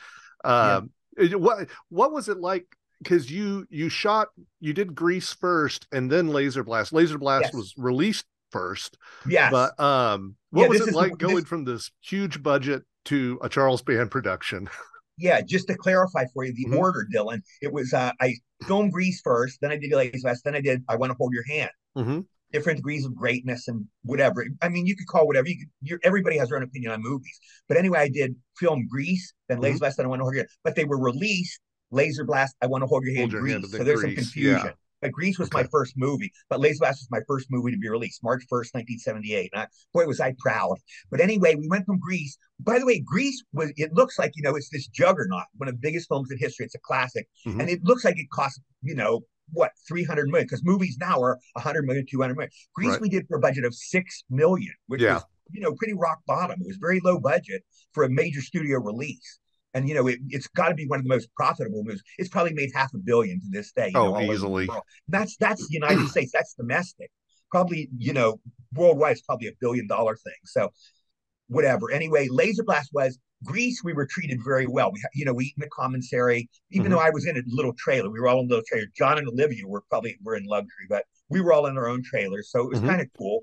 Yeah. Um, it- what what was it like? Because you you shot you did Grease first and then Laser Blast. Laser Blast Yes. was released first, Yes. but um, what Yeah, was it the- like going this- from this huge budget to a Charles Band production? yeah, just to clarify for you, the Mhm. order, Dylan, it was uh, I filmed Grease first, then I did Laser Blast, then I did I Want to Hold Your Hand. Mhm. Different degrees of greatness and whatever. I mean, you could call whatever you could. You're, everybody has their own opinion on movies, but anyway, I did film Grease, then Lazy Mhm. West, then I Want to Hold Your Hand. But they were released Laser Blast, I Want to Hold Your Hand, Hold Your Grease. Hand, so there's Grease, some confusion. But Grease was Okay. my first movie. But Laser Blast was my first movie to be released, March 1st, 1978. And I, boy, was I proud. But anyway, we went from Grease. By the way, Grease was, it looks like, you know, it's this juggernaut, one of the biggest films in history. It's a classic. Mhm. And it looks like it cost, you know, what, 300 million? Because movies now are 100 million, 200 million. Grease Right. we did for a budget of 6 million, which Yeah. was, you know, pretty rock bottom. It was very low budget for a major studio release. And you know, it, it's got to be one of the most profitable movies. It's probably made half a billion to this day. you Oh, know, all over the easily. That's that's the United States. That's domestic. Probably, you know, worldwide it's probably a billion dollar thing. So whatever. Anyway, Laser Blast was Grease. We were treated very well. We, you know, we eat in the commissary. Even Mhm. though I was in a little trailer, we were all in a little trailer. John and Olivia were probably were in luxury, but we were all in our own trailers, so it was Mhm. kind of cool.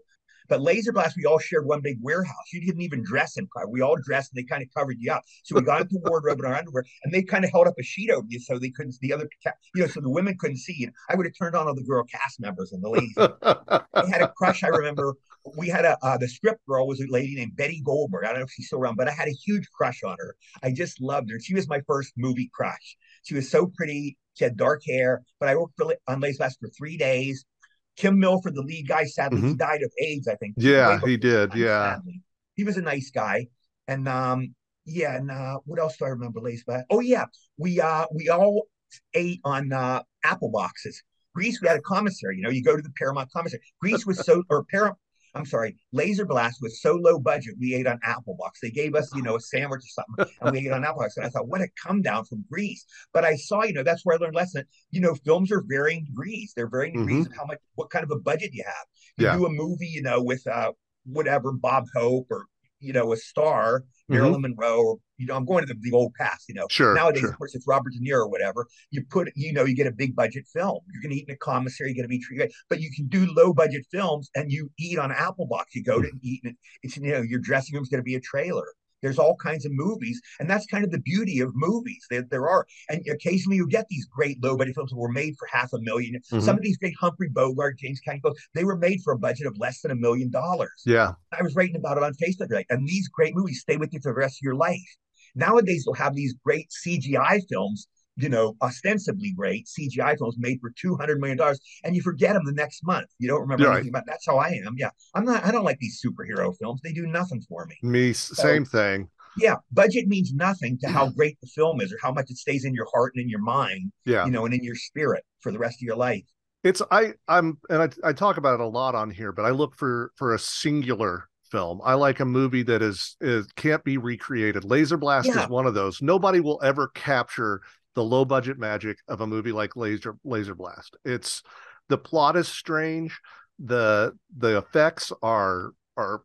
But Laser Blast, we all shared one big warehouse. You didn't even dress in car. We all dressed and they kind of covered you up. So we got into wardrobe and our underwear, and they kind of held up a sheet over you so they couldn't, the other, you know, so the women couldn't see you. I would have turned on all the girl cast members and the ladies. I had a crush. I remember we had a uh, the script girl was a lady named Betty Goldberg. I don't know if she's still around, but I had a huge crush on her. I just loved her. She was my first movie crush. She was so pretty. She had dark hair. But I worked on Lace Blast for three days. Kim Milford, the lead guy, sadly he Mhm. died of AIDS. I think. yeah, he did. Yeah. sadly. he was a nice guy. And um, yeah, and uh, what else do I remember? Lace Blast. Oh yeah, we uh we all ate on uh, apple boxes. Grease, we had a commissary. You know, you go to the Paramount commissary. Grease was so, or Paramount. I'm sorry, Laser Blast was so low budget. We ate on Apple Box. They gave us, you know, a sandwich or something, and we ate on Apple Box. And I thought, what a come down from Grease. But I saw, you know, that's where I learned lesson. You know, films are varying degrees. They're varying degrees of how much, what kind of a budget you have. You Yeah. do a movie, you know, with uh, whatever Bob Hope or you know a star, Mm-hmm. Marilyn Monroe, or you know, I'm going to the, the old past. You know, Sure. nowadays, sure. of course, it's Robert De Niro or whatever. You put, you know, you get a big budget film. You're going to eat in a commissary. You're going to be treated, but you can do low budget films and you eat on Apple Box. You go to eat, and it's you know your dressing room's going to be a trailer. There's all kinds of movies, and that's kind of the beauty of movies. There, there are, and occasionally you get these great low budget films that were made for half a 1000000 Mhm. Some of these great Humphrey Bogart, James Cagney films, they were made for a budget of less than a million dollars. Yeah. I was writing about it on Facebook, right? And these great movies stay with you for the rest of your life. Nowadays, you'll have these great CGI films, you know, ostensibly great CGI films made for two hundred million dollars, and you forget them the next month. You don't remember Right. anything about. That's how I am. Yeah, I'm not. I don't like these superhero films. They do nothing for me. Me, s- same thing. Yeah, budget means nothing to how great the film is, or how much it stays in your heart and in your mind, Yeah. you know, and in your spirit for the rest of your life. It's I I'm and I I talk about it a lot on here, but I look for for a singular film. I like a movie that is is can't be recreated. Laser Blast Yeah. is one of those. Nobody will ever capture the low budget magic of a movie like Laser Laser Blast. It's the plot is strange. The the effects are are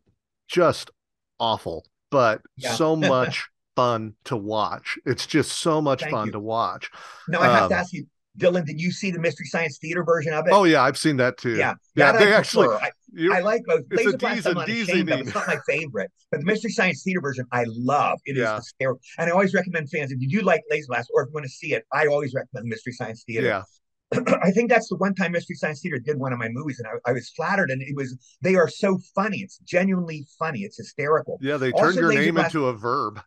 just awful, but Yeah. so much fun to watch. It's just so much Thank fun you. to watch. No, I have to Um, ask you, Dylan, did you see the Mystery Science Theater version of it? Oh yeah, I've seen that too. Yeah, yeah. They I actually. I, I like both. it's a Laser Blast, D's I'm not ashamed of. It's not my favorite, but the Mystery Science Theater version, I love. It is Yeah. hysterical, and I always recommend fans if you do like Laser Blast or if you want to see it, I always recommend Mystery Science Theater. yeah. I think that's the one time Mystery Science Theater did one of my movies, and I, I was flattered. And it was they are so funny. It's genuinely funny. It's hysterical. Yeah, they Also, turned your Laser name Blast- into a verb.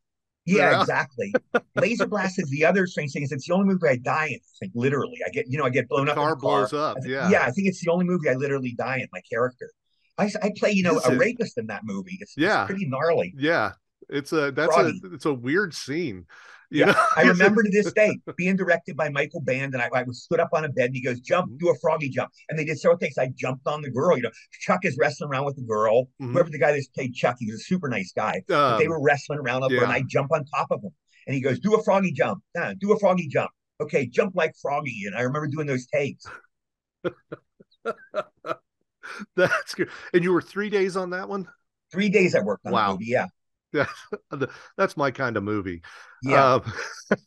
Yeah, exactly. Laser Blast is the other strange thing is it's the only movie I die in. I think literally, I get you know I get blown The up. car a car. blows up. Yeah. yeah, I think it's the only movie I literally die in. My character, I, I play you know Is a it? rapist in that movie. It's, Yeah. it's pretty gnarly. Yeah. It's a that's Froggy. a it's a weird scene. You Yeah, know? I remember to this day being directed by Michael Band, and I, I was stood up on a bed, and he goes, "Jump, do a froggy jump," and they did several takes. I jumped on the girl. You know, Chuck is wrestling around with the girl. Mhm. Whoever the guy that played Chuck, he was a super nice guy. But they Um, were wrestling around over, yeah. and I jump on top of him, and he goes, "Do a froggy jump, yeah, do a froggy jump." Okay, jump like froggy, and I remember doing those takes. that's good. And you were three days on that one? Three days I worked on Wow. the movie. Yeah. that's my kind of movie. yeah.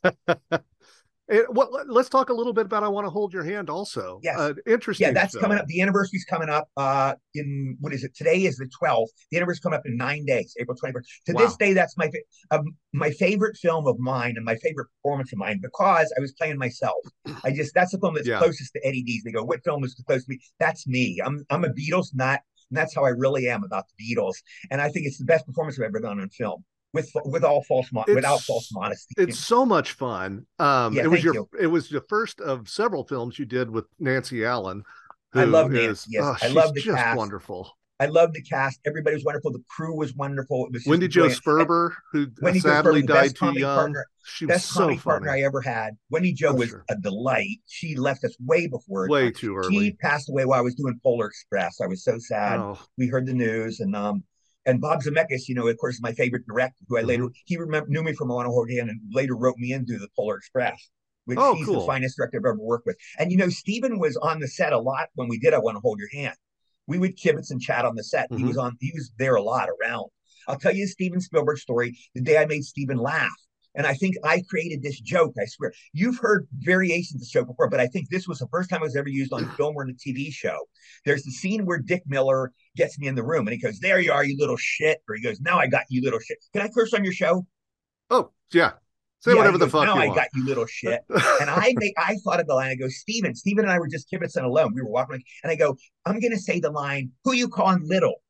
Um, and what let's talk a little bit about I want to hold your hand also. Yes. Uh, interesting. yeah, that's film. coming up. The anniversary's coming up. Uh, in what is it? Today is the twelfth. The anniversary's coming up in nine days, April twenty first. To this day, that's my um, my favorite film of mine and my favorite performance of mine because I was playing myself. I just that's the film that's Yeah. closest to Eddie D's. They go, "What film is closest to me?" That's me. I'm I'm a Beatles nut, and that's how I really am about the Beatles. And I think it's the best performance I've ever done on film. with with all false mo- It's- without false modesty. It's so much fun. Um, Yeah, it was your you. it was the first of several films you did with Nancy Allen. I love Nancy, yes. oh, I she's love the just cast. wonderful. I love the cast. Everybody was wonderful. The crew was wonderful. It was Wendy Jo brilliant. Sperber, who Wendy sadly Sperber, died too young. partner- she was Best so comedy partner I ever had. Wendy Jo I'm was sure. a delight. She left us way before Way too She passed away while I was doing Polar Express. I was so sad. Oh, we heard the news and um and Bob Zemeckis, you know, of course, is my favorite director, who I Mm-hmm. later he remember knew me from I Want to Hold Your Hand and later wrote me into the Polar Express, which Oh, he's cool. the finest director I've ever worked with. And you know, Steven was on the set a lot when we did I Want to Hold Your Hand. We would kibitz and chat on the set. He Mhm. was on, he was there a lot around. I'll tell you a Steven Spielberg story. The day I made Steven laugh. And I think I created this joke. I swear, you've heard variations of the joke before, but I think this was the first time it was ever used on film or in a TV show. There's the scene where Dick Miller gets me in the room and he goes, There you are, you little shit. Or he goes, Now I got you, little shit. Can I curse on your show? oh, yeah. Say Yeah, whatever he the goes, fuck Now I want. got you, little shit. And I make I thought of the line. I go, Steven, Steven and I were just kibitzing alone. We were walking, and I go, I'm gonna say the line, who you calling little?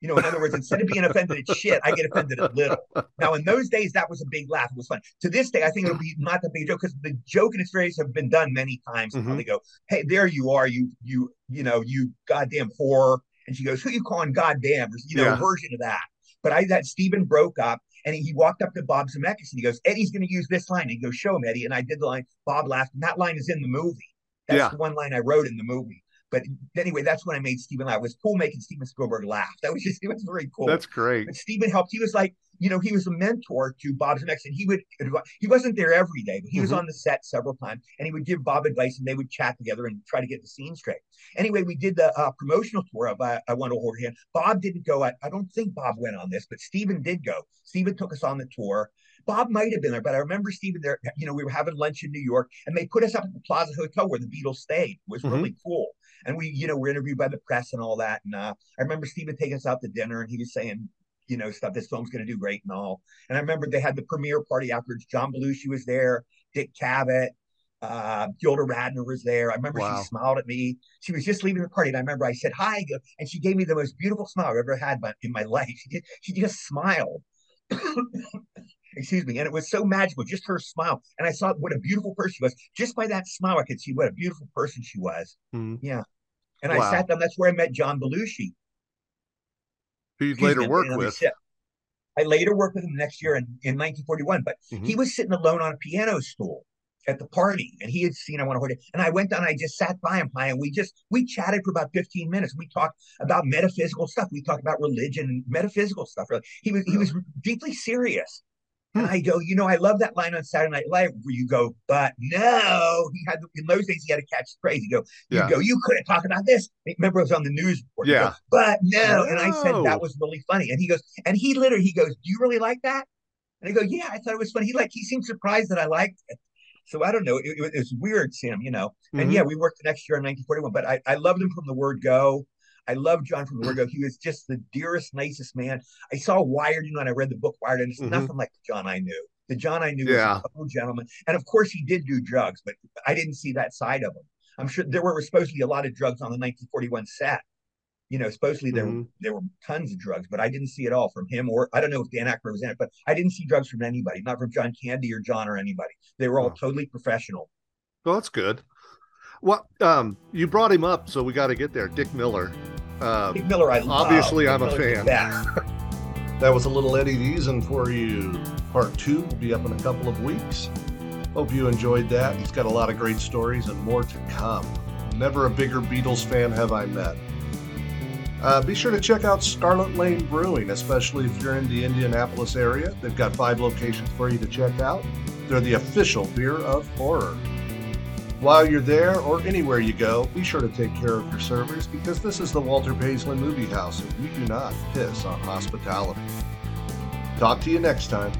You know, in other words, instead of being offended at shit, I get offended at little. Now, in those days, that was a big laugh. It was fun. To this day, I think it'll be not that big joke because the joke and its variants have been done many times. And how Mhm. they go, "Hey, there you are, you you you know, you goddamn whore," and she goes, "Who you calling goddamn?" You know, Yeah. a version of that. But I that Steven broke up and he, walked up to Bob Zemeckis and he goes, Eddie's going to use this line. And he goes, show him, Eddie. And I did the line. Bob laughed. And that line is in the movie. That's Yeah. the one line I wrote in the movie. But anyway, that's when I made Steven laugh. It was cool making Steven Spielberg laugh. That was just, it was very cool. That's great. But Steven helped. He was like, you know, he was a mentor to Bob Zemeckis, and he would. He wasn't there every day, but he was Mhm. on the set several times, and he would give Bob advice, and they would chat together and try to get the scene straight. Anyway, we did the uh, promotional tour of uh, I Want to Hold Your Hand. Bob didn't go. I, I don't think Bob went on this, but Steven did go. Steven took us on the tour. Bob might have been there, but I remember Steven there. You know, we were having lunch in New York, and they put us up at the Plaza Hotel where the Beatles stayed. It was Mhm. really cool. And we, you know, were interviewed by the press and all that. And uh, I remember Steven taking us out to dinner, and he was saying, you know, stuff. This film's going to do great and all. And I remember they had the premiere party afterwards. John Belushi was there, Dick Cavett, uh, Gilda Radner was there. I remember Wow. she smiled at me. She was just leaving the party, and I remember I said hi, and she gave me the most beautiful smile I've ever had in my life. She just, she just smiled. Excuse me, and it was so magical, just her smile. And I saw what a beautiful person she was. Just by that smile, I could see what a beautiful person she was. Mhm. Yeah. And Wow. I sat down. That's where I met John Belushi. Who you later been worked with. shit. I later worked with him next year in, in 1941, but Mhm. he was sitting alone on a piano stool at the party and he had seen I Want to Hold It. And I went down, I just sat by him high and we just, we chatted for about 15 minutes. We talked about metaphysical stuff. We talked about religion metaphysical stuff. Really. He was, he was deeply serious. And. I go, you know, I love that line on Saturday Night Live where you go, but no, he had in those days he had to catch the phrase. You go, you Yeah. go, you couldn't talk about this. Remember, it was on the news report. You go, Yeah. but no. And I said that was really funny. And he goes, and he literally he goes, Do you really like that? And I go, Yeah, I thought it was funny. He like he seemed surprised that I liked it. So I don't know. It, it, was weird, Sam, you know. And Mhm. yeah, we worked the next year in 1941, but I, I loved him from the word go. I love John from the word go. He was just the dearest, nicest man. I saw Wired, you know, and I read the book Wired, and it's Mhm. nothing like the John I knew. The John I knew Yeah. was a total gentleman. And of course, he did do drugs, but I didn't see that side of him. I'm sure there were supposedly a lot of drugs on the 1941 set. You know, supposedly there Mhm. there were tons of drugs, but I didn't see it all from him or I don't know if Dan Aykroyd was in it, but I didn't see drugs from anybody, not from John Candy or John or anybody. They were all Oh. totally professional. Well, that's good. Well, um, you brought him up, so we got to get there. Dick Miller. Dick Miller, I love. obviously Dick I'm a Miller's fan. That was a little Eddie Deezen for you. Part two will be up in a couple of weeks. Hope you enjoyed that. He's got a lot of great stories and more to come. Never a bigger Beatles fan have I met. Uh, be sure to check out Scarlet Lane Brewing, especially if you're in the Indianapolis area. They've got five locations for you to check out. They're the official beer of horror. While you're there or anywhere you go, be sure to take care of your servers because this is the Walter Paisley Movie House and we do not piss on hospitality. Talk to you next time.